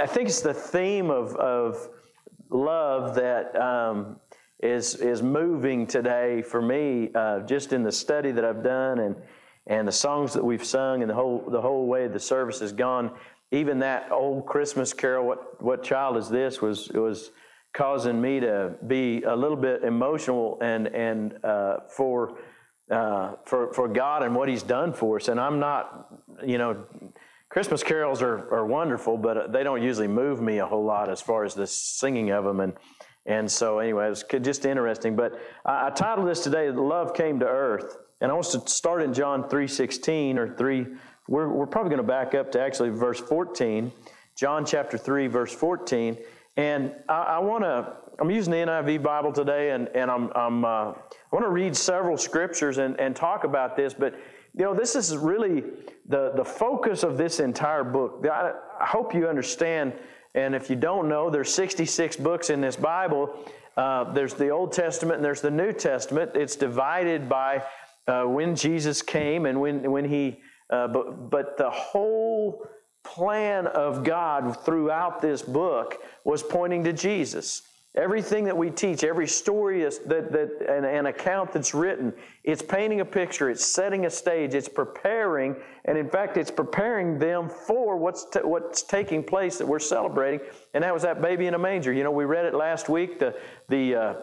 I, think it's the theme of, of love that um, is is moving today for me, uh, just in the study that I've done and and the songs that we've sung and the whole the whole way the service has gone. Even that old Christmas carol, "What What Child Is This?" was was causing me to be a little bit emotional and and uh, for uh, for for God and what He's done for us. And I'm not, you know, Christmas carols are are wonderful, but they don't usually move me a whole lot as far as the singing of them and and so, anyway, it was just interesting. But I, I titled this today, Love Came to Earth. And I want to start in John 3.16 or 3, we're, we're probably going to back up to actually verse 14. John chapter 3, verse 14. And I, I want to, I'm using the NIV Bible today, and, and I'm, I'm uh, I want to read several scriptures and, and talk about this. But, you know, this is really the, the focus of this entire book. I, I hope you understand and if you don't know, there's 66 books in this Bible. Uh, there's the Old Testament and there's the New Testament. It's divided by uh, when Jesus came and when, when he, uh, but, but the whole plan of God throughout this book was pointing to Jesus. Everything that we teach, every story is that, that an, an, account that's written, it's painting a picture, it's setting a stage, it's preparing, and in fact, it's preparing them for what's t- what's taking place that we're celebrating. And that was that baby in a manger. You know, we read it last week. The the uh,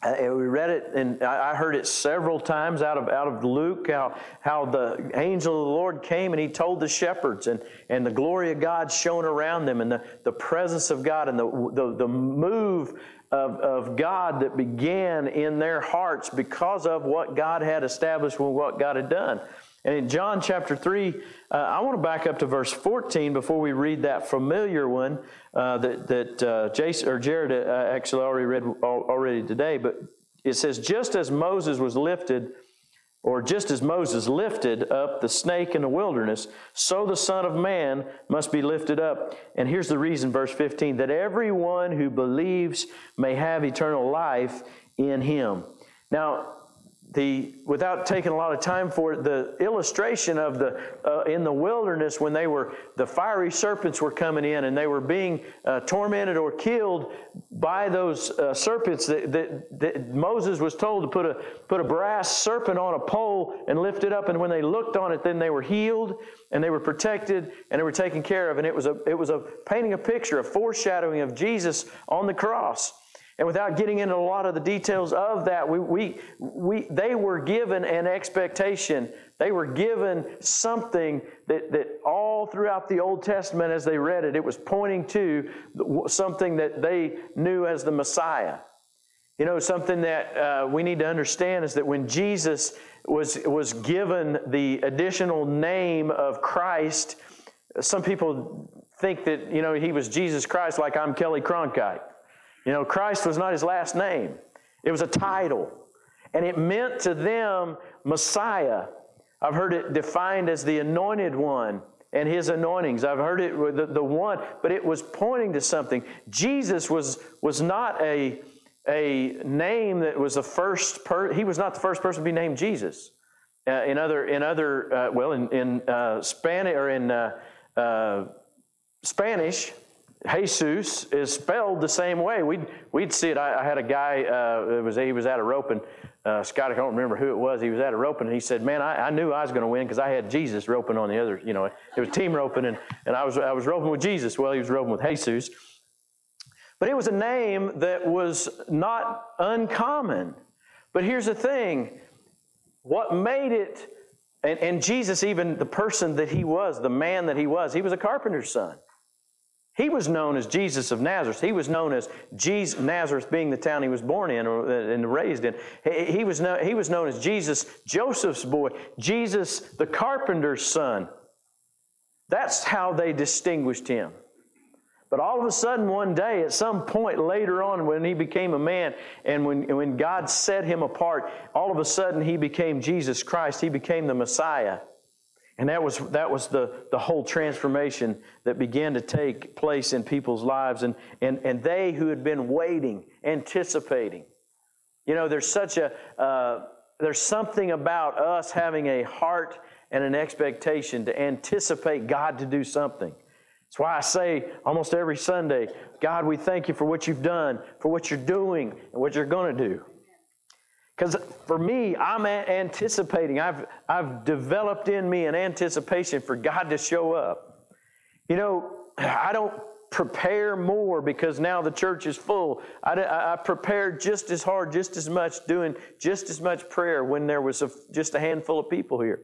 uh, we read it, and I heard it several times out of out of Luke. How how the angel of the Lord came and he told the shepherds, and and the glory of God shone around them, and the, the presence of God, and the the, the move of, of God that began in their hearts because of what God had established and what God had done. And in John chapter 3, uh, I want to back up to verse 14 before we read that familiar one uh, that, that uh, Jason, or Jared uh, actually already read already today. But it says, just as Moses was lifted, or just as Moses lifted up the snake in the wilderness, so the Son of Man must be lifted up. And here's the reason, verse 15 that everyone who believes may have eternal life in him. Now, the without taking a lot of time for it, the illustration of the uh, in the wilderness when they were the fiery serpents were coming in and they were being uh, tormented or killed by those uh, serpents. That, that, that, Moses was told to put a put a brass serpent on a pole and lift it up, and when they looked on it, then they were healed and they were protected and they were taken care of. And it was a it was a painting a picture, a foreshadowing of Jesus on the cross. And without getting into a lot of the details of that, we, we, we, they were given an expectation. They were given something that, that all throughout the Old Testament, as they read it, it was pointing to something that they knew as the Messiah. You know, something that uh, we need to understand is that when Jesus was, was given the additional name of Christ, some people think that, you know, he was Jesus Christ like I'm Kelly Cronkite. You know, Christ was not his last name, it was a title. And it meant to them Messiah. I've heard it defined as the anointed one and his anointings. I've heard it the, the one, but it was pointing to something. Jesus was, was not a, a name that was the first per, he was not the first person to be named Jesus. Uh, in other, in other uh, well, in, in uh, Spanish or in uh, uh, Spanish, Jesus is spelled the same way. We'd, we'd see it. I, I had a guy, uh, was, he was at a roping. uh, Scott, I don't remember who it was. He was at a roping, and he said, Man, I, I knew I was going to win because I had Jesus roping on the other. You know, it was team roping, and, and I, was, I was roping with Jesus. Well, he was roping with Jesus. But it was a name that was not uncommon. But here's the thing what made it, and, and Jesus, even the person that he was, the man that he was, he was a carpenter's son. He was known as Jesus of Nazareth. He was known as Jesus, Nazareth being the town he was born in uh, and raised in. He was, known, he was known as Jesus, Joseph's boy, Jesus, the carpenter's son. That's how they distinguished him. But all of a sudden, one day, at some point later on, when he became a man and when, when God set him apart, all of a sudden he became Jesus Christ. He became the Messiah. And that was, that was the, the whole transformation that began to take place in people's lives. And, and, and they who had been waiting, anticipating. You know, there's such a, uh, there's something about us having a heart and an expectation to anticipate God to do something. That's why I say almost every Sunday, God, we thank you for what you've done, for what you're doing, and what you're going to do. Because for me, I'm anticipating, I've, I've developed in me an anticipation for God to show up. You know, I don't prepare more because now the church is full. I, I, prepared just as hard, just as much, doing just as much prayer when there was a, just a handful of people here.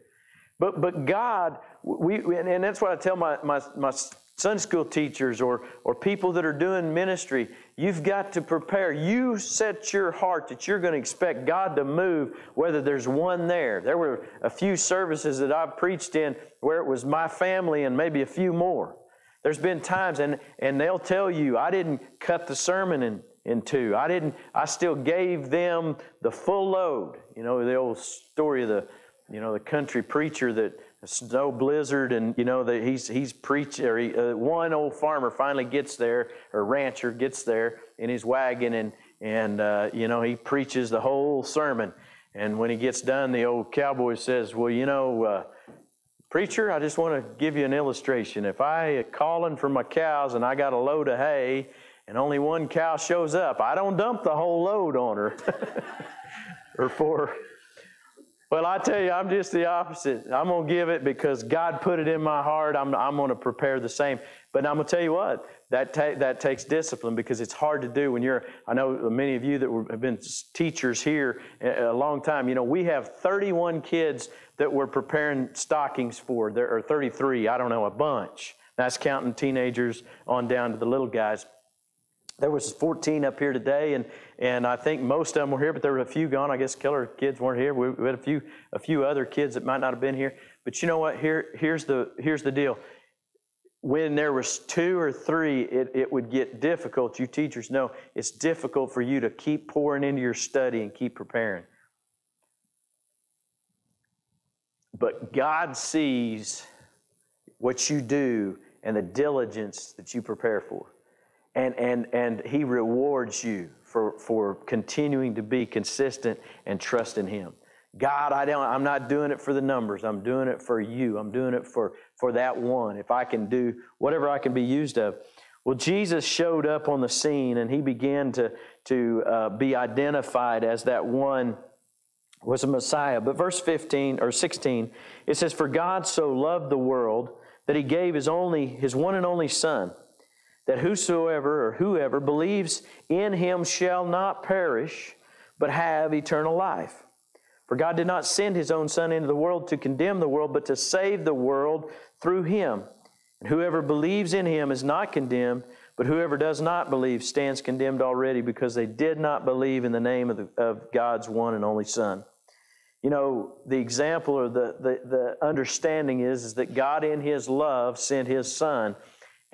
But, but God, we, and that's what I tell my, my, my Sunday school teachers or, or people that are doing ministry, you've got to prepare. You set your heart that you're going to expect God to move, whether there's one there. There were a few services that I've preached in where it was my family and maybe a few more. There's been times, and, and they'll tell you, I didn't cut the sermon in, in two. I didn't, I still gave them the full load. You know, the old story of the, you know, the country preacher that snow blizzard, and you know that he's he's preaching. Or he, uh, one old farmer finally gets there, or rancher gets there in his wagon, and and uh, you know he preaches the whole sermon. And when he gets done, the old cowboy says, "Well, you know, uh, preacher, I just want to give you an illustration. If I calling for my cows and I got a load of hay, and only one cow shows up, I don't dump the whole load on her." or for well, I tell you, I'm just the opposite. I'm going to give it because God put it in my heart. I'm, I'm going to prepare the same. But I'm going to tell you what, that, ta- that takes discipline because it's hard to do when you're, I know many of you that were, have been teachers here a, long time. You know, we have 31 kids that we're preparing stockings for. There are 33, I don't know, a bunch. That's counting teenagers on down to the little guys. There was 14 up here today, and, and I think most of them were here, but there were a few gone. I guess Keller kids weren't here. We, we had a few a few other kids that might not have been here. But you know what? Here here's the here's the deal. When there was two or three, it, it would get difficult. You teachers know it's difficult for you to keep pouring into your study and keep preparing. But God sees what you do and the diligence that you prepare for and, and, and He rewards you for, for continuing to be consistent and trust in Him. God, I don't, I'm not doing it for the numbers. I'm doing it for you. I'm doing it for, for that one. If I can do whatever I can be used of. Well, Jesus showed up on the scene and he began to, to uh, be identified as that one was a Messiah. But verse 15 or 16, it says, For God so loved the world that he gave his only, his one and only Son that whosoever or whoever believes in him shall not perish, but have eternal life. For God did not send his own Son into the world to condemn the world, but to save the world through him. And whoever believes in him is not condemned, but whoever does not believe stands condemned already because they did not believe in the name of, the, of God's one and only Son. You know, the example or the, the, the understanding is, is that God in his love sent his Son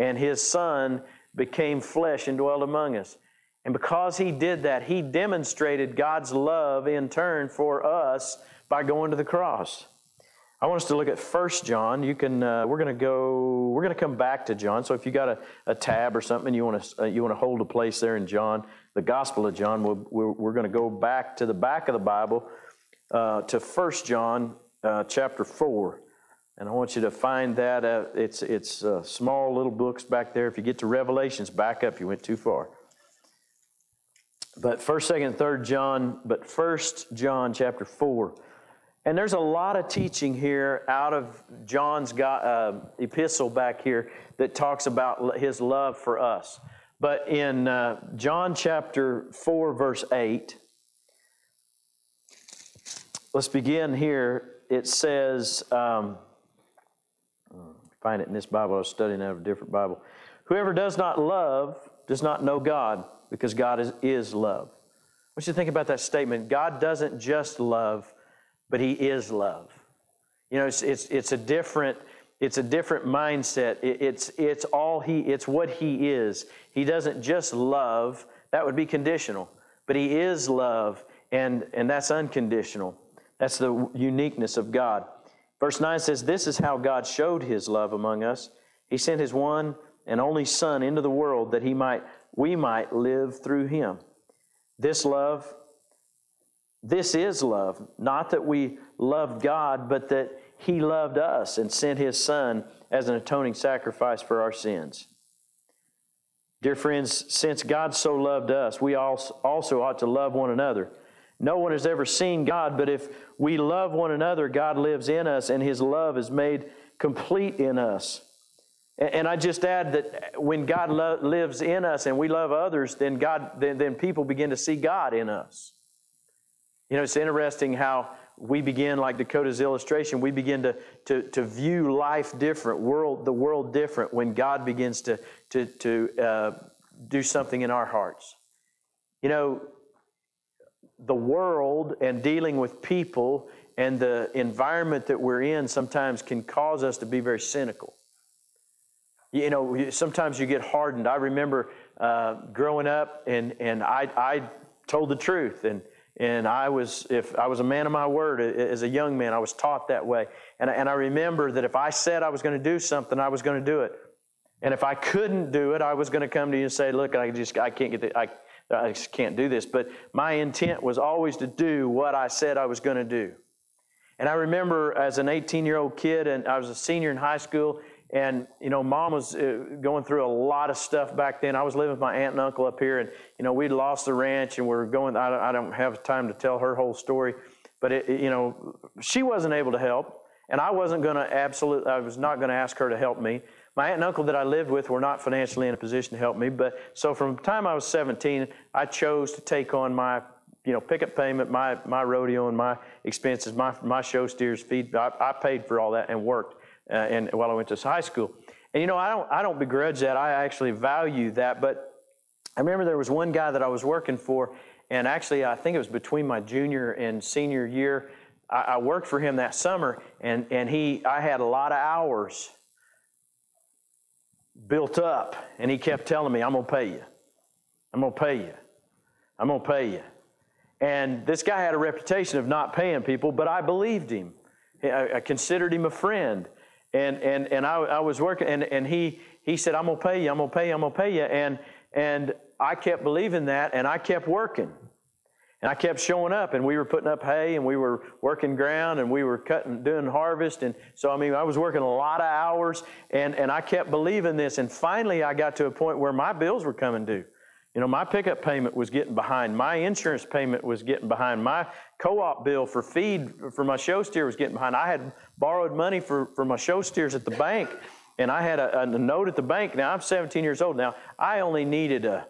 and his son became flesh and dwelt among us. And because he did that, he demonstrated God's love in turn for us by going to the cross. I want us to look at First John. You can. Uh, we're going to go. We're going to come back to John. So if you got a, a tab or something, you want to uh, you want to hold a place there in John, the Gospel of John. we we're, we're going to go back to the back of the Bible uh, to First John uh, chapter four. And I want you to find that. Uh, it's it's uh, small little books back there. If you get to Revelations, back up. You went too far. But first, second, third John. But first John chapter four. And there's a lot of teaching here out of John's got, uh, epistle back here that talks about his love for us. But in uh, John chapter 4, verse 8, let's begin here. It says, um, find it in this Bible. I was studying out of a different Bible. Whoever does not love does not know God because God is, is love. I want you to think about that statement. God doesn't just love, but He is love. You know, it's, it's, it's a different it's a different mindset. It, it's it's all He it's what He is. He doesn't just love. That would be conditional, but He is love, and and that's unconditional. That's the uniqueness of God. Verse 9 says, This is how God showed his love among us. He sent his one and only Son into the world that he might, we might live through him. This love, this is love. Not that we loved God, but that he loved us and sent his Son as an atoning sacrifice for our sins. Dear friends, since God so loved us, we also ought to love one another. No one has ever seen God, but if we love one another, God lives in us, and his love is made complete in us. And I just add that when God lo- lives in us and we love others, then God, then, then people begin to see God in us. You know, it's interesting how we begin, like Dakota's illustration, we begin to, to, to view life different, world, the world different when God begins to, to, to uh, do something in our hearts. You know, the world and dealing with people and the environment that we're in sometimes can cause us to be very cynical. You know, sometimes you get hardened. I remember uh, growing up, and, and I, I told the truth, and, and I was, if I was a man of my word as a young man, I was taught that way. And, and I remember that if I said I was going to do something, I was going to do it. And if I couldn't do it, I was going to come to you and say, "Look, I just I can't get the, I, I just can't do this." But my intent was always to do what I said I was going to do. And I remember as an 18 year old kid, and I was a senior in high school, and, you know, mom was uh, going through a lot of stuff back then. I was living with my aunt and uncle up here, and, you know, we'd lost the ranch and we are going, I don't have time to tell her whole story. But, it, you know, she wasn't able to help, and I wasn't going to absolutely, I was not going to ask her to help me. My aunt and uncle that I lived with were not financially in a position to help me. But so from the time I was 17, I chose to take on my you know, pickup payment, my, my rodeo and my expenses, my, my show steers, feed. I, I paid for all that and worked uh, and while I went to high school. And you know, I don't I don't begrudge that. I actually value that. But I remember there was one guy that I was working for, and actually I think it was between my junior and senior year. I, I worked for him that summer, and and he I had a lot of hours built up, and he kept telling me, "I'm gonna pay you. I'm gonna pay you. I'm gonna pay you." And this guy had a reputation of not paying people, but I believed him. I, I considered him a friend. And, and, and I, I was working, and, and he, he said, I'm going to pay you, I'm going to pay you, I'm going to pay you. And, and I kept believing that, and I kept working. And I kept showing up, and we were putting up hay, and we were working ground, and we were cutting, doing harvest. And so, I mean, I was working a lot of hours, and, and I kept believing this. And finally, I got to a point where my bills were coming due. You know, my pickup payment was getting behind. My insurance payment was getting behind. My co-op bill for feed for my show steer was getting behind. I had borrowed money for, for my show steers at the bank, and I had a, a note at the bank. Now I'm 17 years old. Now I only needed a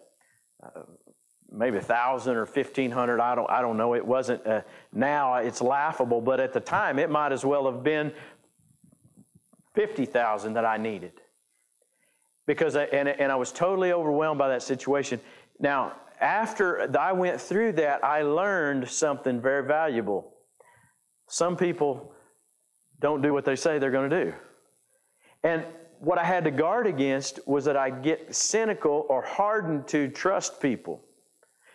maybe a thousand or fifteen hundred. I don't I don't know. It wasn't. Uh, now it's laughable, but at the time it might as well have been fifty thousand that I needed because I, and, and I was totally overwhelmed by that situation. Now, after I went through that, I learned something very valuable. Some people don't do what they say they're going to do. And what I had to guard against was that I get cynical or hardened to trust people.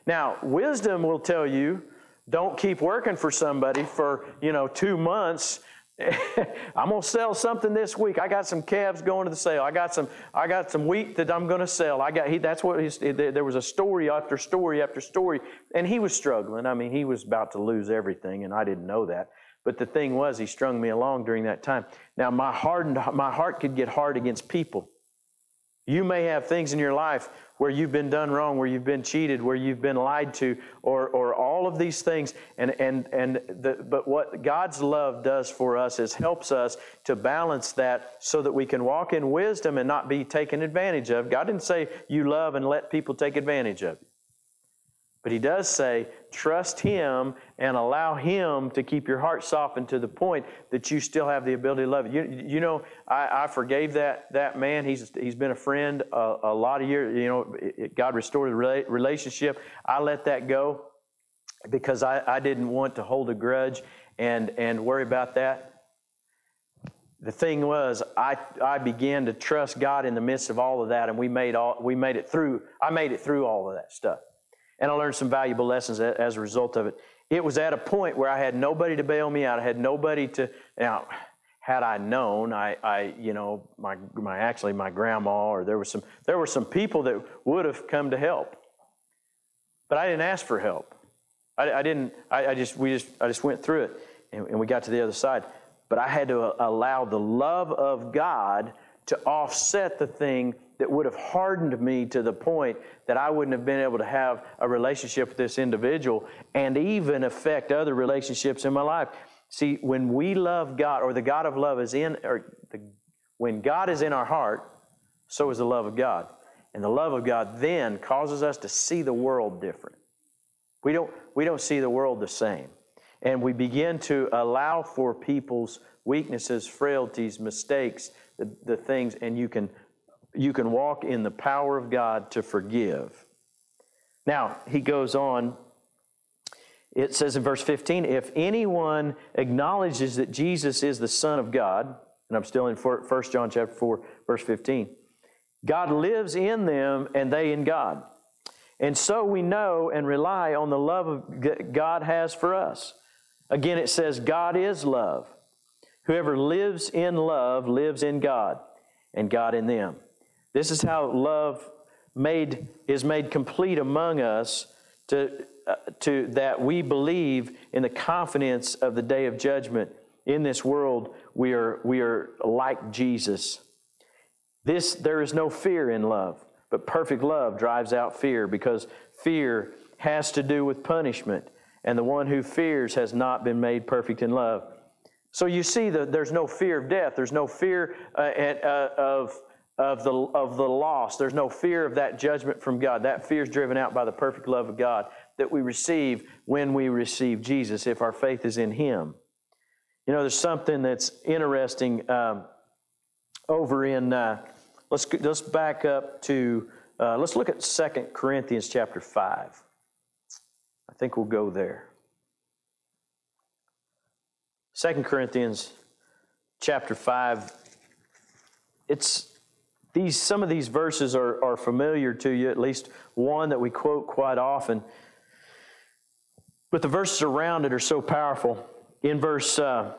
Now, wisdom will tell you don't keep working for somebody for, you know, 2 months I'm gonna sell something this week. I got some calves going to the sale. I got some. I got some wheat that I'm gonna sell. I got. He, that's what there was a story after story after story, and he was struggling. I mean, he was about to lose everything, and I didn't know that. But the thing was, he strung me along during that time. Now, my hardened, my heart could get hard against people. You may have things in your life where you've been done wrong, where you've been cheated, where you've been lied to, or, or all of these things. And, and, and the, but what God's love does for us is helps us to balance that so that we can walk in wisdom and not be taken advantage of. God didn't say you love and let people take advantage of you. But he does say, trust him and allow him to keep your heart softened to the point that you still have the ability to love. You, you know, I, I forgave that, that man. He's, he's been a friend a, a lot of years. You know, it, God restored the relationship. I let that go because I, I didn't want to hold a grudge and, and worry about that. The thing was, I, I began to trust God in the midst of all of that, and we made, all, we made it through. I made it through all of that stuff. And I learned some valuable lessons as a result of it. It was at a point where I had nobody to bail me out. I had nobody to, now, had I known, I, I, you know, my, my, actually my grandma, or there was some, there were some people that would have come to help. But I didn't ask for help. I, I didn't, I, I, just, we just, I just went through it and, and we got to the other side. but I had to allow the love of God to offset the thing that would have hardened me to the point that I wouldn't have been able to have a relationship with this individual and even affect other relationships in my life. See, when we love God, or the God of love is in, or the, when God is in our heart, so is the love of God. And the love of God then causes us to see the world different. We don't, we don't see the world the same. And we begin to allow for people's weaknesses, frailties, mistakes, the, the things, and you can, you can walk in the power of God to forgive. Now, he goes on. It says in verse 15, if anyone acknowledges that Jesus is the Son of God, and I'm still in 1 John chapter 4, verse 15, God lives in them and they in God. And so we know and rely on the love God has for us. Again, it says, God is love. Whoever lives in love lives in God, and God in them. This is how love made is made complete among us to, uh, to that we believe in the confidence of the day of judgment. In this world, we are, we are like Jesus. This there is no fear in love, but perfect love drives out fear because fear has to do with punishment, and the one who fears has not been made perfect in love. So you see that there's no fear of death. There's no fear uh, uh, of, of, the, of the loss. There's no fear of that judgment from God. That fear is driven out by the perfect love of God that we receive when we receive Jesus, if our faith is in Him. You know, there's something that's interesting um, over in, uh, let's, let's back up to, uh, let's look at Second Corinthians chapter 5. I think we'll go there. Second Corinthians chapter 5, it's these some of these verses are, are familiar to you, at least one that we quote quite often. But the verses around it are so powerful. In verse uh,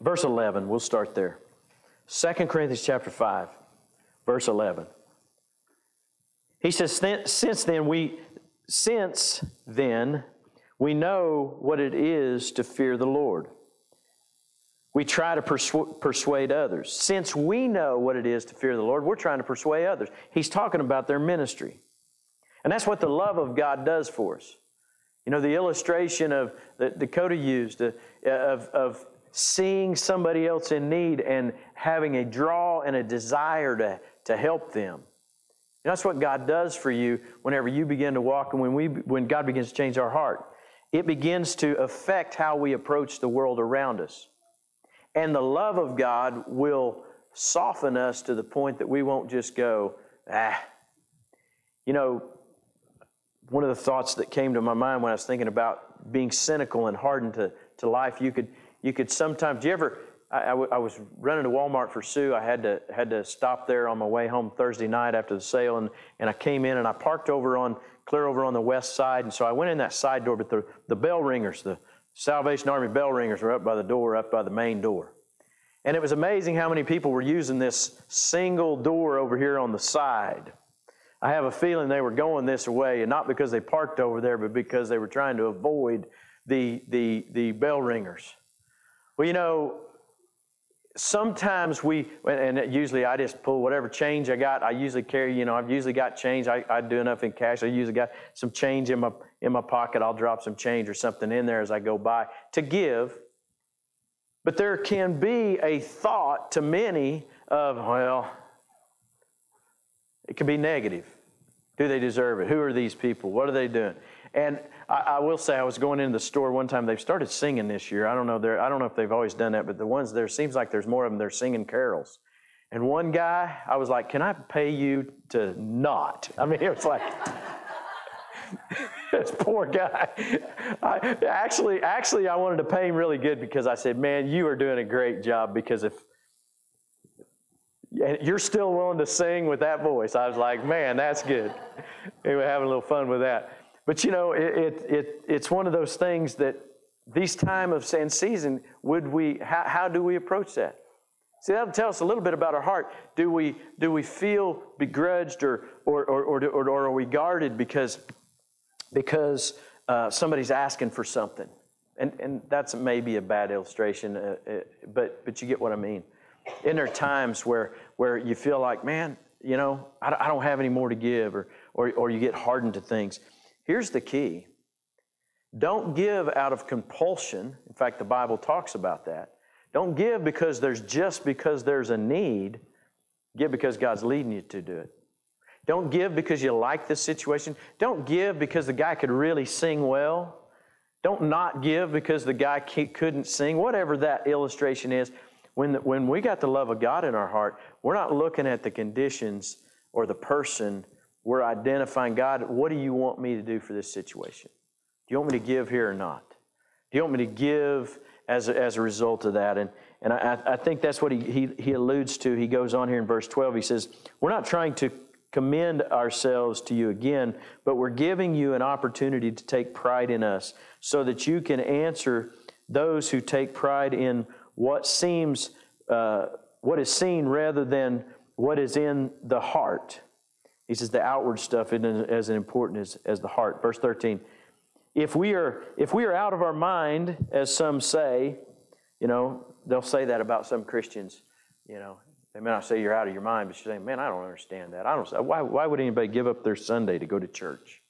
verse 11, we'll start there. Second Corinthians chapter 5, verse 11. He says, Since then we since then we know what it is to fear the Lord. We try to persu- persuade others. Since we know what it is to fear the Lord, we're trying to persuade others. He's talking about their ministry. And that's what the love of God does for us. You know, the illustration of that Dakota used uh, of, of seeing somebody else in need and having a draw and a desire to, to help them. And that's what God does for you whenever you begin to walk and when, we, when God begins to change our heart it begins to affect how we approach the world around us. And the love of God will soften us to the point that we won't just go, ah. You know, one of the thoughts that came to my mind when I was thinking about being cynical and hardened to, to life, you could, you could sometimes, do you ever, I, I, w- I was running to Walmart for Sue. I had to, had to stop there on my way home Thursday night after the sale, and, and I came in and I parked over on clear over on the west side. And so I went in that side door, but the, the bell ringers, the Salvation Army bell ringers were up by the door, up by the main door. And it was amazing how many people were using this single door over here on the side. I have a feeling they were going this way, and not because they parked over there, but because they were trying to avoid the, the, the bell ringers. Well, you know, sometimes we, and usually I just pull whatever change I got. I usually carry, you know, I've usually got change. I, I do enough in cash. I usually got some change in my in my pocket. I'll drop some change or something in there as I go by to give. But there can be a thought to many of, well, it can be negative. Do they deserve it? Who are these people? What are they doing? And I, I, will say, I was going into the store one time. They've started singing this year. I don't know. I don't know if they've always done that, but the ones there seems like there's more of them. They're singing carols. And one guy, I was like, "Can I pay you to not?" I mean, it was like. this poor guy. I, actually, actually, I wanted to pay him really good because I said, "Man, you are doing a great job." Because if you're still willing to sing with that voice, I was like, "Man, that's good." we were having a little fun with that. But you know, it, it, it, it's one of those things that these time of season, would we, how, how do we approach that? See, that'll tell us a little bit about our heart. Do we, do we feel begrudged or, or, or, or, or, or are we guarded because, because uh, somebody's asking for something? and, and that's maybe a bad illustration, uh, uh, but, but you get what I mean. And there are times where, where you feel like, man, you know, I, I don't have any more to give, or, or, or you get hardened to things. Here's the key don't give out of compulsion. In fact, the Bible talks about that. Don't give because there's just because there's a need. Give because God's leading you to do it. Don't give because you like the situation. Don't give because the guy could really sing well. Don't not give because the guy couldn't sing. Whatever that illustration is, when, the, when we got the love of God in our heart, we're not looking at the conditions or the person. We're identifying God, what do you want me to do for this situation? Do you want me to give here or not? Do you want me to give as a, as a result of that? And, and I, I think that's what he, he, he alludes to. He goes on here in verse 12. He says, We're not trying to commend ourselves to you again, but we're giving you an opportunity to take pride in us so that you can answer those who take pride in what seems, uh, what is seen rather than what is in the heart. He says the outward stuff isn't as important as, as the heart. Verse 13. If we are if we are out of our mind, as some say, you know, they'll say that about some Christians, you know. They may not say you're out of your mind, but you're saying, man, I don't understand that. I don't why why would anybody give up their Sunday to go to church?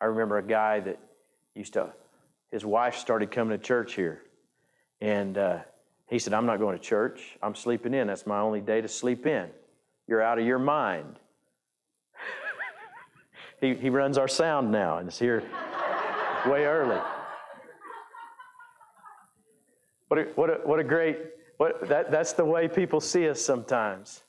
I remember a guy that used to his wife started coming to church here. And uh, he said, I'm not going to church. I'm sleeping in. That's my only day to sleep in. You're out of your mind. He, he runs our sound now and is here way early. What a, what a, what a great, what, that, that's the way people see us sometimes.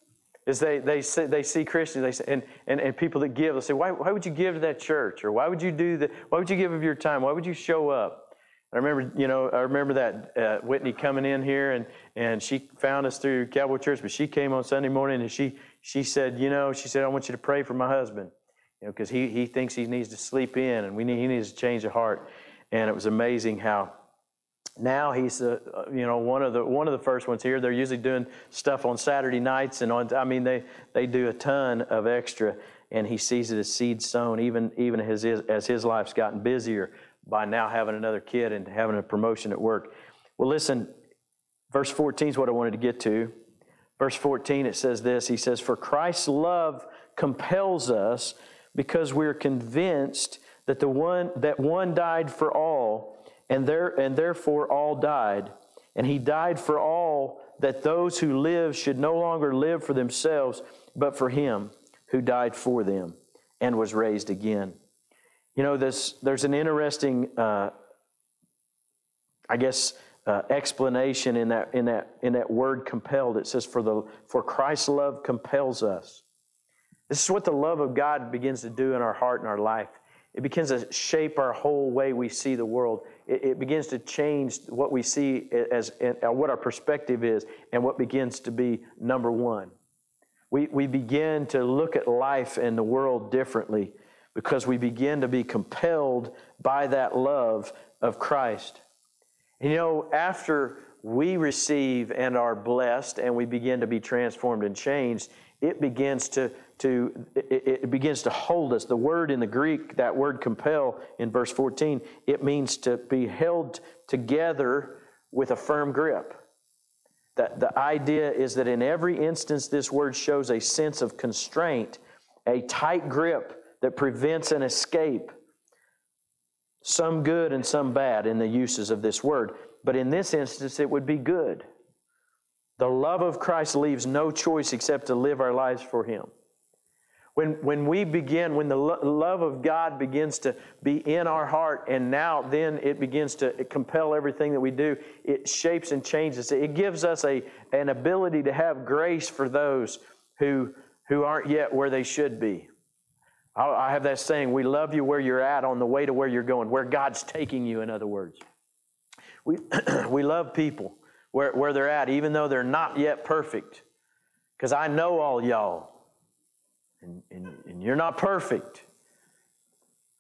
Is they, they, see, they see Christians they say, and, and, and people that give, they'll say, why, why would you give to that church? Or why would you do that? Why would you give of your time? Why would you show up? I remember, you know, I remember that uh, Whitney coming in here and, and she found us through Cowboy Church, but she came on Sunday morning and she, she said, you know, she said, I want you to pray for my husband, know, because he, he thinks he needs to sleep in and we need, he needs to change of heart. And it was amazing how now he's uh, you know one of the one of the first ones here. They're usually doing stuff on Saturday nights and on. I mean they they do a ton of extra, and he sees it as seed sown. Even even as his, as his life's gotten busier by now having another kid and having a promotion at work. Well, listen, verse 14 is what I wanted to get to. Verse 14 it says this. He says, "For Christ's love compels us, because we're convinced." that the one that one died for all, and there and therefore all died. And he died for all that those who live should no longer live for themselves, but for him who died for them and was raised again. You know, this, there's an interesting, uh, I guess, uh, explanation in that, in, that, in that word compelled. It says, for, the, for Christ's love compels us. This is what the love of God begins to do in our heart and our life. It begins to shape our whole way we see the world. It, it begins to change what we see as, as what our perspective is and what begins to be number one. We, we begin to look at life and the world differently because we begin to be compelled by that love of Christ. And you know, after we receive and are blessed and we begin to be transformed and changed, it begins to to it, it, begins to hold us. The word in the Greek, that word compel in verse 14, it means to be held together with a firm grip. That the idea is that in every instance, this word shows a sense of constraint, a tight grip that prevents an escape. Some good and some bad in the uses of this word. But in this instance, it would be good. The love of Christ leaves no choice except to live our lives for Him. When, when we begin, when the lo- love of God begins to be in our heart, and now then it begins to compel everything that we do, it shapes and changes. It gives us a, an ability to have grace for those who, who aren't yet where they should be. I, I have that saying, we love you where you're at on the way to where you're going, where God's taking you, in other words. We, we love people where, where they're at, even though they're not yet perfect. Because I know all y'all and, and, and you're not perfect.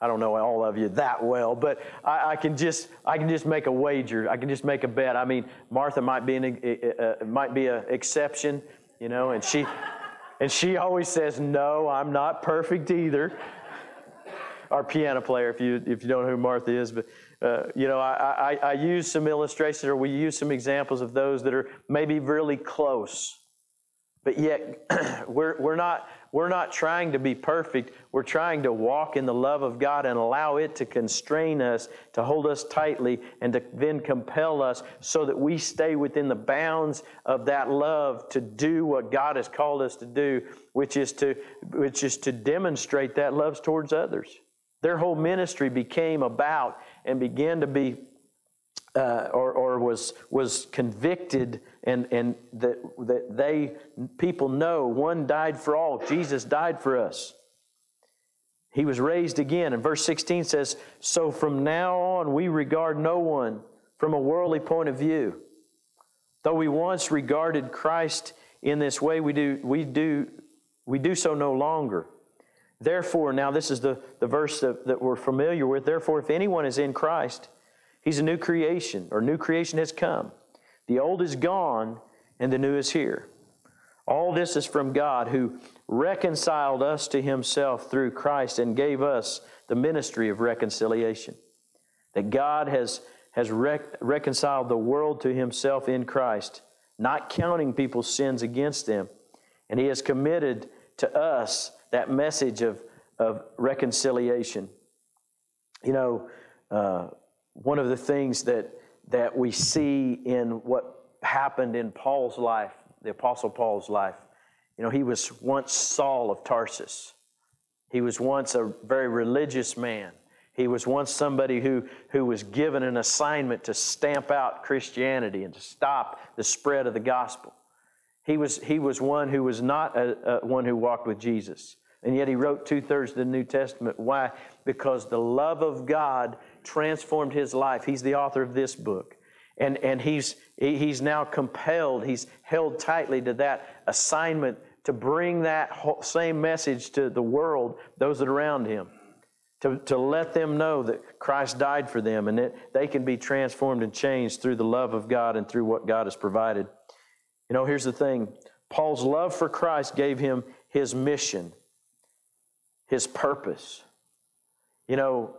I don't know all of you that well, but I, I, can just I can just make a wager. I can just make a bet. I mean, Martha might be an uh, might be an exception, you know, and she and she always says, "No, I'm not perfect either." Our piano player, if you if you don't know who Martha is, but uh, you know, I, I, I use some illustrations or we use some examples of those that are maybe really close. But yet, we're, we're, not, we're not trying to be perfect. We're trying to walk in the love of God and allow it to constrain us, to hold us tightly, and to then compel us so that we stay within the bounds of that love to do what God has called us to do, which is to, which is to demonstrate that love towards others. Their whole ministry became about and began to be uh, or, or was, was convicted and, and that, that they, people know one died for all. Jesus died for us. He was raised again. And verse 16 says, So from now on we regard no one from a worldly point of view. Though we once regarded Christ in this way, we do, we do, we do so no longer. Therefore, now this is the, the verse that, that we're familiar with. Therefore, if anyone is in Christ, he's a new creation, or new creation has come. The old is gone, and the new is here. All this is from God who reconciled us to himself through Christ and gave us the ministry of reconciliation. That God has, has rec- reconciled the world to himself in Christ, not counting people's sins against them. And he has committed to us that message of, of reconciliation. You know, uh, one of the things that, that we see in what happened in Paul's life, the Apostle Paul's life, you know, he was once Saul of Tarsus. He was once a very religious man. He was once somebody who, who was given an assignment to stamp out Christianity and to stop the spread of the gospel. He was, he was one who was not a, a one who walked with Jesus. And yet he wrote two thirds of the New Testament. Why? Because the love of God transformed his life. He's the author of this book. And, and he's, he's now compelled, he's held tightly to that assignment to bring that same message to the world, those that are around him, to, to let them know that Christ died for them and that they can be transformed and changed through the love of God and through what God has provided. You know, here's the thing Paul's love for Christ gave him his mission his purpose. You know,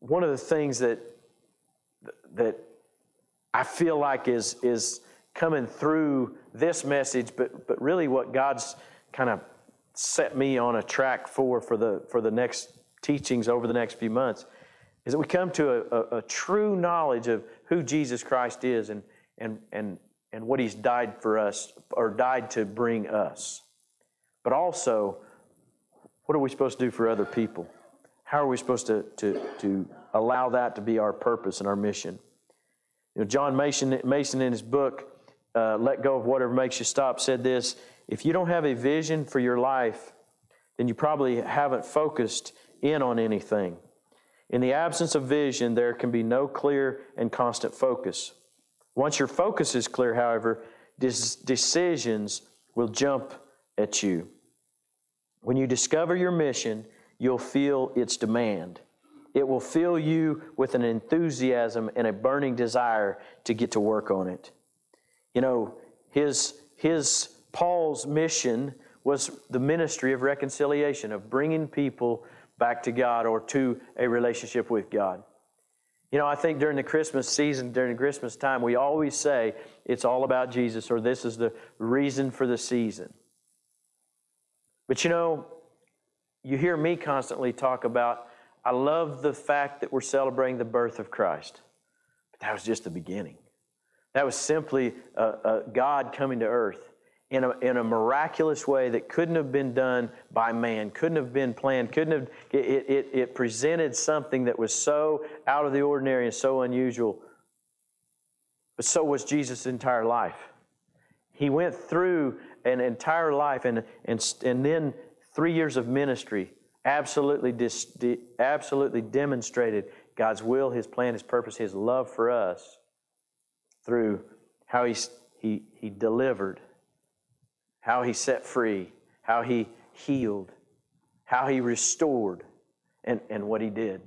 one of the things that that I feel like is is coming through this message, but but really what God's kind of set me on a track for for the for the next teachings over the next few months is that we come to a, a, a true knowledge of who Jesus Christ is and and and and what He's died for us or died to bring us, but also what are we supposed to do for other people? How are we supposed to, to, to allow that to be our purpose and our mission? You know, John Mason, Mason in his book, uh, Let Go of Whatever Makes You Stop, said this If you don't have a vision for your life, then you probably haven't focused in on anything. In the absence of vision, there can be no clear and constant focus. Once your focus is clear, however, decisions will jump at you. When you discover your mission, you'll feel its demand. It will fill you with an enthusiasm and a burning desire to get to work on it. You know, his, his Paul's mission was the ministry of reconciliation, of bringing people back to God or to a relationship with God. You know, I think during the Christmas season, during Christmas time, we always say it's all about Jesus or this is the reason for the season. But you know, you hear me constantly talk about, I love the fact that we're celebrating the birth of Christ. But that was just the beginning. That was simply a, a God coming to earth in a, in a miraculous way that couldn't have been done by man, couldn't have been planned, couldn't have, it, it, it presented something that was so out of the ordinary and so unusual. But so was Jesus' entire life. He went through an entire life and, and, and then three years of ministry absolutely, dis, de, absolutely demonstrated God's will, His plan, His purpose, His love for us through how He, he, he delivered, how He set free, how He healed, how He restored, and, and what He did.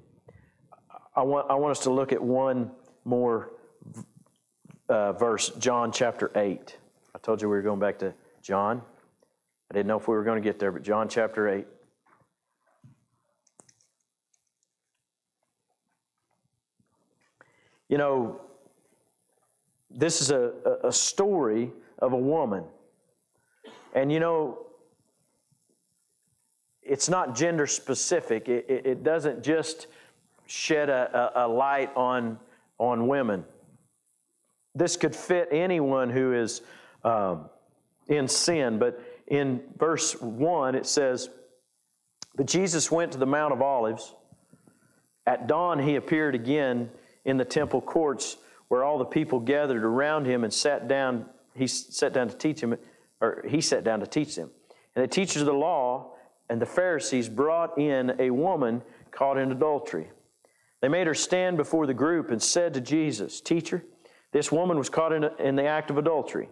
I want, I want us to look at one more uh, verse, John chapter 8. I told you we were going back to John. I didn't know if we were going to get there, but John chapter 8. You know, this is a, a story of a woman. And you know, it's not gender specific, it, it, it doesn't just shed a, a, a light on, on women. This could fit anyone who is um, in sin, but in verse 1 it says, But Jesus went to the Mount of Olives. At dawn he appeared again in the temple courts where all the people gathered around him and sat down. He sat down to teach him, or he sat down to teach them. And the teachers of the law and the Pharisees brought in a woman caught in adultery. They made her stand before the group and said to Jesus, Teacher, this woman was caught in, in the act of adultery.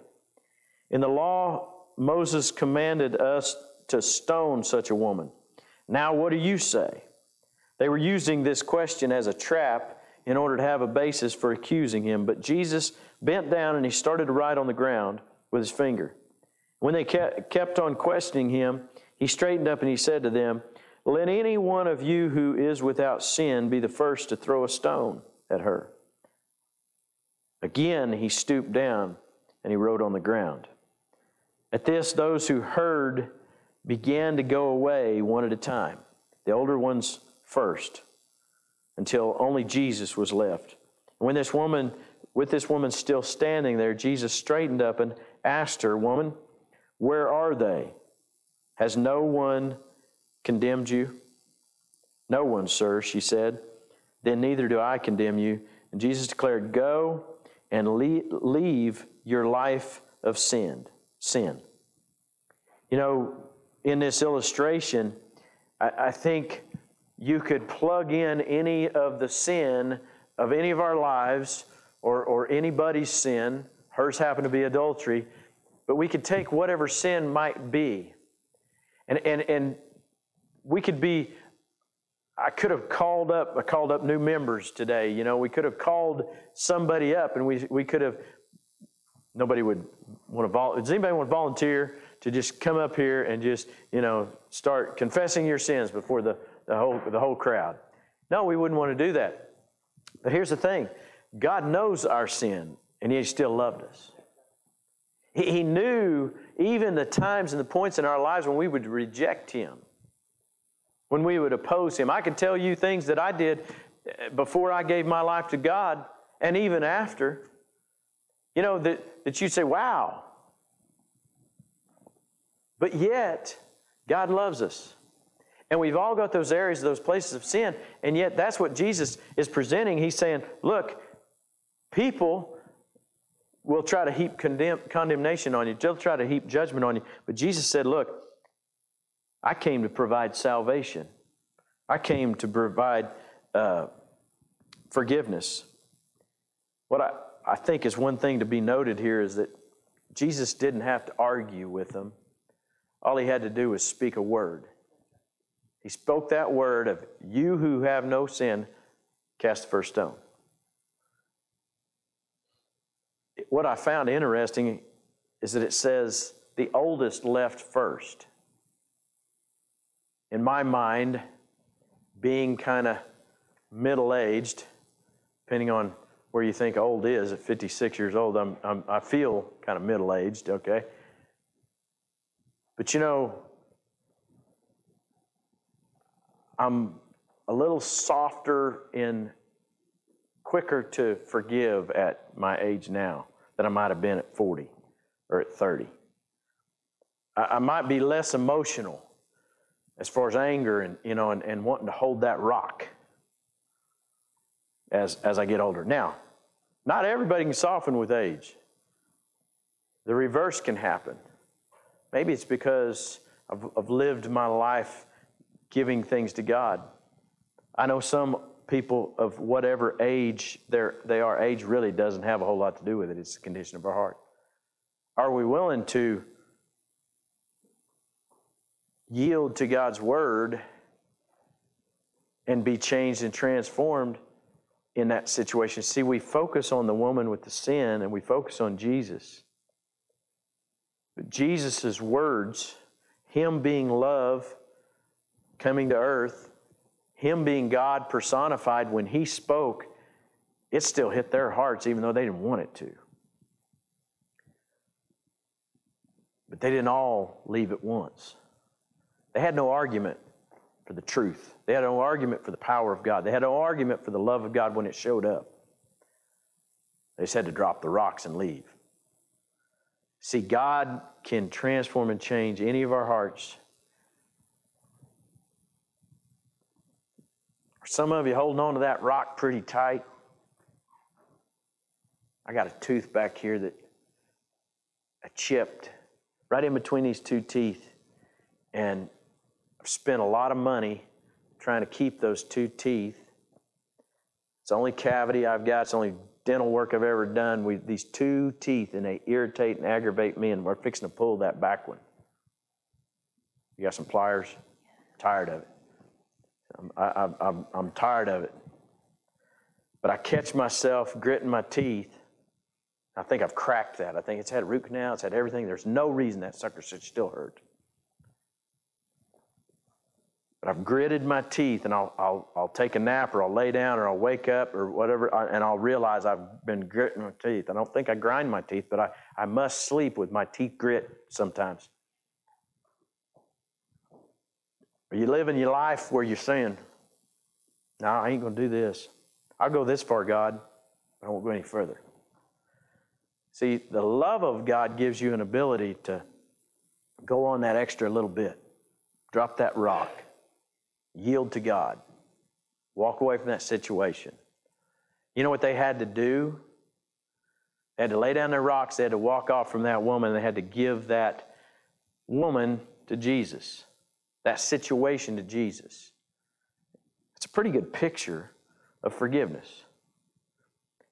In the law, Moses commanded us to stone such a woman. Now, what do you say? They were using this question as a trap in order to have a basis for accusing him. But Jesus bent down and he started to write on the ground with his finger. When they kept on questioning him, he straightened up and he said to them, Let any one of you who is without sin be the first to throw a stone at her. Again, he stooped down and he wrote on the ground. At this, those who heard began to go away one at a time, the older ones first, until only Jesus was left. When this woman, with this woman still standing there, Jesus straightened up and asked her, Woman, where are they? Has no one condemned you? No one, sir, she said. Then neither do I condemn you. And Jesus declared, Go and leave your life of sin. Sin. You know, in this illustration, I, I think you could plug in any of the sin of any of our lives or, or anybody's sin. Hers happened to be adultery. But we could take whatever sin might be and, and, and we could be, I could have called up, I called up new members today. You know, we could have called somebody up and we, we could have, nobody would want to volunteer. Does anybody want to volunteer to just come up here and just, you know, start confessing your sins before the, the, whole, the whole crowd? No, we wouldn't want to do that. But here's the thing God knows our sin, and He still loved us. He, he knew even the times and the points in our lives when we would reject Him, when we would oppose Him. I can tell you things that I did eh, before I gave my life to God and even after. You know, that, that you say, wow. But yet, God loves us. And we've all got those areas, those places of sin, and yet that's what Jesus is presenting. He's saying, look, people will try to heap condemn, condemnation on you. They'll try to heap judgment on you. But Jesus said, Look, I came to provide salvation, I came to provide uh, forgiveness. What I, I think is one thing to be noted here is that Jesus didn't have to argue with them. All he had to do was speak a word. He spoke that word of, You who have no sin, cast the first stone. what I found interesting is that it says the oldest left first. In my mind, being kind of middle aged, depending on where you think old is, at 56 years old, I'm, I'm, i feel kind of middle aged, okay? But you know, I'm a little softer and quicker to forgive at my age now than I might have been at 40 or at 30. I, I might be less emotional as far as anger and, you know, and, and wanting to hold that rock as, as I get older. Now, not everybody can soften with age. The reverse can happen. Maybe it's because I've, I've lived my life giving things to God. I know some people of whatever age they are, age really doesn't have a whole lot to do with it. It's the condition of our heart. Are we willing to yield to God's word and be changed and transformed in that situation? See, we focus on the woman with the sin and we focus on Jesus. Jesus' words, Him being love, coming to earth, him being God personified, when He spoke, it still hit their hearts even though they didn't want it to. But they didn't all leave at once. They had no argument for the truth. They had no argument for the power of God. They had no argument for the love of God when it showed up. They just had to drop the rocks and leave. See, God can transform and change any of our hearts. Some of you holding on to that rock pretty tight. I got a tooth back here that I chipped right in between these two teeth. And I've spent a lot of money trying to keep those two teeth. It's the only cavity I've got. It's the only dental work I've ever done. with these two teeth, and they irritate and aggravate me, and we're fixing to pull that back one. You got some pliers? Tired of it. I'm, I, I'm, I'm tired of it. But I catch myself gritting my teeth I think I've cracked that. I think it's had root canal, it's had everything. There's no reason that sucker should still hurt. But I've gritted my teeth and I'll, I'll, I'll take a nap or I'll lay down or I'll wake up or whatever and I'll realize I've been gritting my teeth. I don't think I grind my teeth, but I, I must sleep with my teeth grit sometimes. Are you living your life where you're saying, No, I ain't going to do this. I'll go this far, God, but I won't go any further. See, the love of God gives you an ability to go on that extra little bit, drop that rock, yield to God, walk away from that situation. You know what they had to do? They had to lay down their rocks, they had to walk off from that woman, they had to give that woman to Jesus, that situation to Jesus. It's a pretty good picture of forgiveness.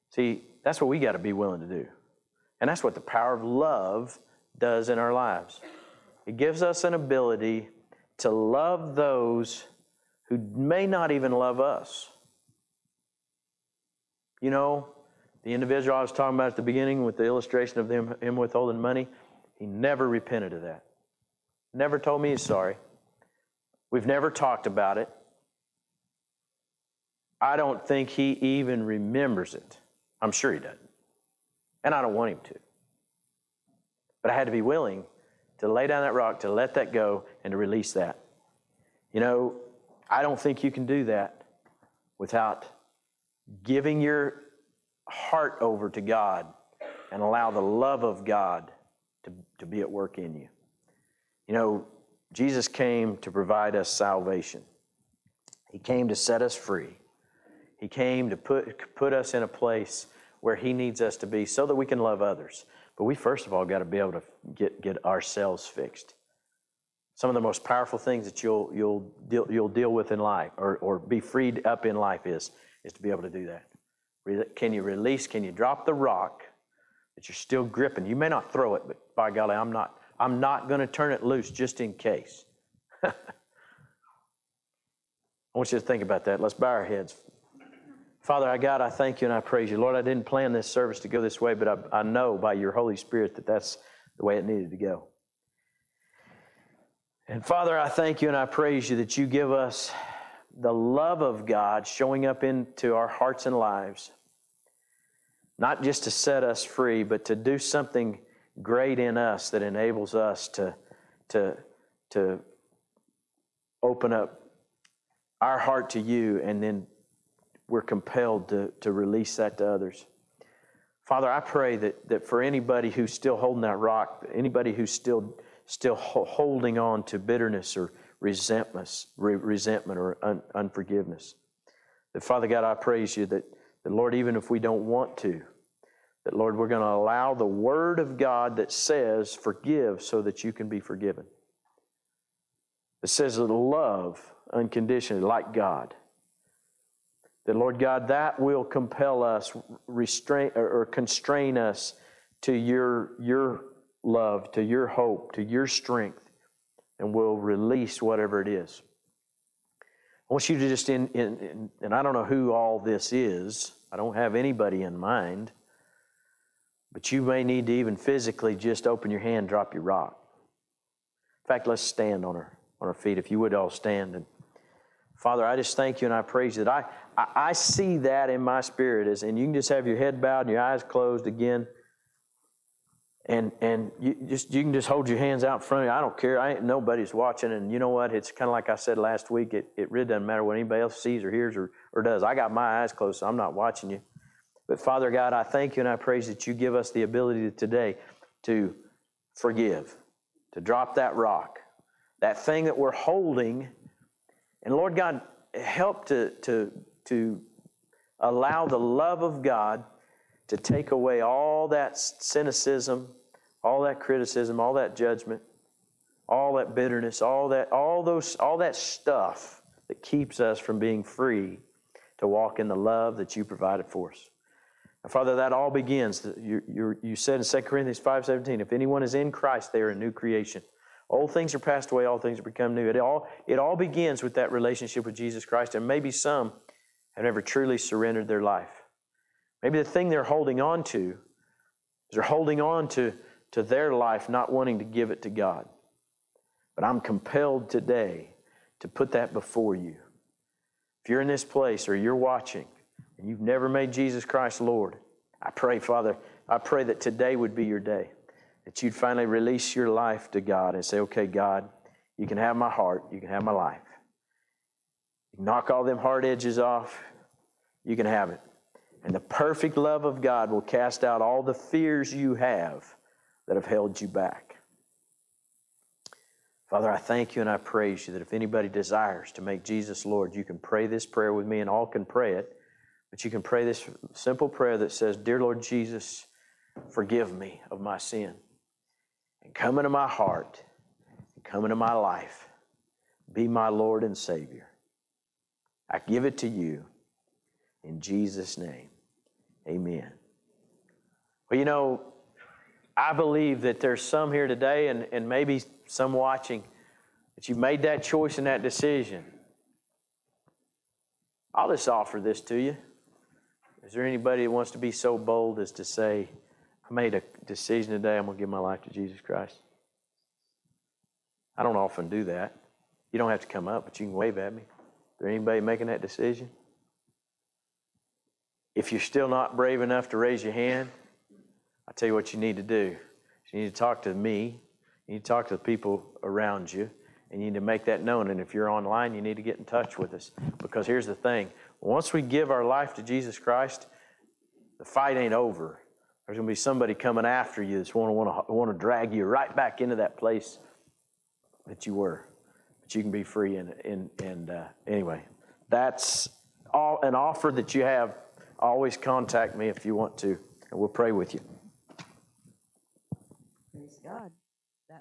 See, that's what we got to be willing to do. And that's what the power of love does in our lives. It gives us an ability to love those who may not even love us. You know, the individual I was talking about at the beginning with the illustration of him, him withholding money, he never repented of that. Never told me he's sorry. We've never talked about it. I don't think he even remembers it. I'm sure he doesn't. And I don't want him to. But I had to be willing to lay down that rock, to let that go, and to release that. You know, I don't think you can do that without giving your heart over to God and allow the love of God to, to be at work in you. You know, Jesus came to provide us salvation. He came to set us free. He came to put, put us in a place where He needs us to be so that we can love others. But we first of all got to be able to get, get ourselves fixed. Some of the most powerful things that you'll, you'll, deal, you'll deal with in life or, or be freed up in life is, is to be able to do that. Can you release? Can you drop the rock that you're still gripping? You may not throw it, but by golly, I'm not, I'm not going to turn it loose just in case. I want you to think about that. Let's bow our heads. Father, I God, I thank you and I praise you. Lord, I didn't plan this service to go this way, but I, I know by your Holy Spirit that that's the way it needed to go. And Father, I thank you and I praise you that you give us the love of God showing up into our hearts and lives, not just to set us free, but to do something great in us that enables us to, to, to open up our heart to you and then we're compelled to, to release that to others. Father, I pray that, that for anybody who's still holding that rock, anybody who's still, still holding on to bitterness or resentment, resentment or un, unforgiveness, that Father God, I praise you that, that, Lord, even if we don't want to, that Lord, we're going to allow the Word of God that says, forgive so that you can be forgiven. It says that love unconditionally, like God. That, Lord God, that will compel us, restrain or constrain us to your, your love, to your hope, to your strength, and will release whatever it is. I want you to just, in, in, in, and I don't know who all this is, I don't have anybody in mind, but you may need to even physically just open your hand, drop your rock. In fact, let's stand on our, on our feet. If you would all stand and Father, I just thank you and I praise you that I, I, I see that in my spirit, as, and you can just have your head bowed and your eyes closed again. And, and you just you can just hold your hands out in front of you. I don't care. I ain't nobody's watching. And you know what? It's kind of like I said last week. It, it really doesn't matter what anybody else sees or hears or, or does. I got my eyes closed, so I'm not watching you. But Father God, I thank you and I praise that you give us the ability today to forgive, to drop that rock, that thing that we're holding. And Lord God, help to, to, to allow the love of God to take away all that cynicism, all that criticism, all that judgment, all that bitterness, all that, all those, all that stuff that keeps us from being free to walk in the love that you provided for us. Now, Father, that all begins. You, you, you said in 2 Corinthians 5.17, if anyone is in Christ, they are a new creation. Old things are passed away, all things have become new. It all, it all begins with that relationship with Jesus Christ, and maybe some have never truly surrendered their life. Maybe the thing they're holding on to is they're holding on to, to their life, not wanting to give it to God. But I'm compelled today to put that before you. If you're in this place or you're watching and you've never made Jesus Christ Lord, I pray, Father, I pray that today would be your day, that you'd finally release your life to God and say, okay, God, you can have my heart, you can have my life. You knock all them hard edges off, you can have it. And the perfect love of God will cast out all the fears you have that have held you back. Father, I thank you and I praise you that if anybody desires to make Jesus Lord, you can pray this prayer with me and all can pray it. But you can pray this simple prayer that says, Dear Lord Jesus, forgive me of my sin. And come into my heart, and come into my life. Be my Lord and Savior. I give it to you in Jesus' name. Amen. Well, you know, I believe that there's some here today, and, and maybe some watching, that you've made that choice and that decision. I'll just offer this to you. Is there anybody that wants to be so bold as to say, I made a decision today, I'm going to give my life to Jesus Christ? I don't often do that. You don't have to come up, but you can wave at me. Is there anybody making that decision? If you're still not brave enough to raise your hand, I'll tell you what you need to do. You need to talk to me, you need to talk to the people around you, and you need to make that known. And if you're online, you need to get in touch with us. Because here's the thing once we give our life to Jesus Christ, the fight ain't over. There's going to be somebody coming after you that's going to want to, want to drag you right back into that place that you were. But you can be free. And, and, and uh, anyway, that's all, an offer that you have always contact me if you want to, and we'll pray with you. Praise God.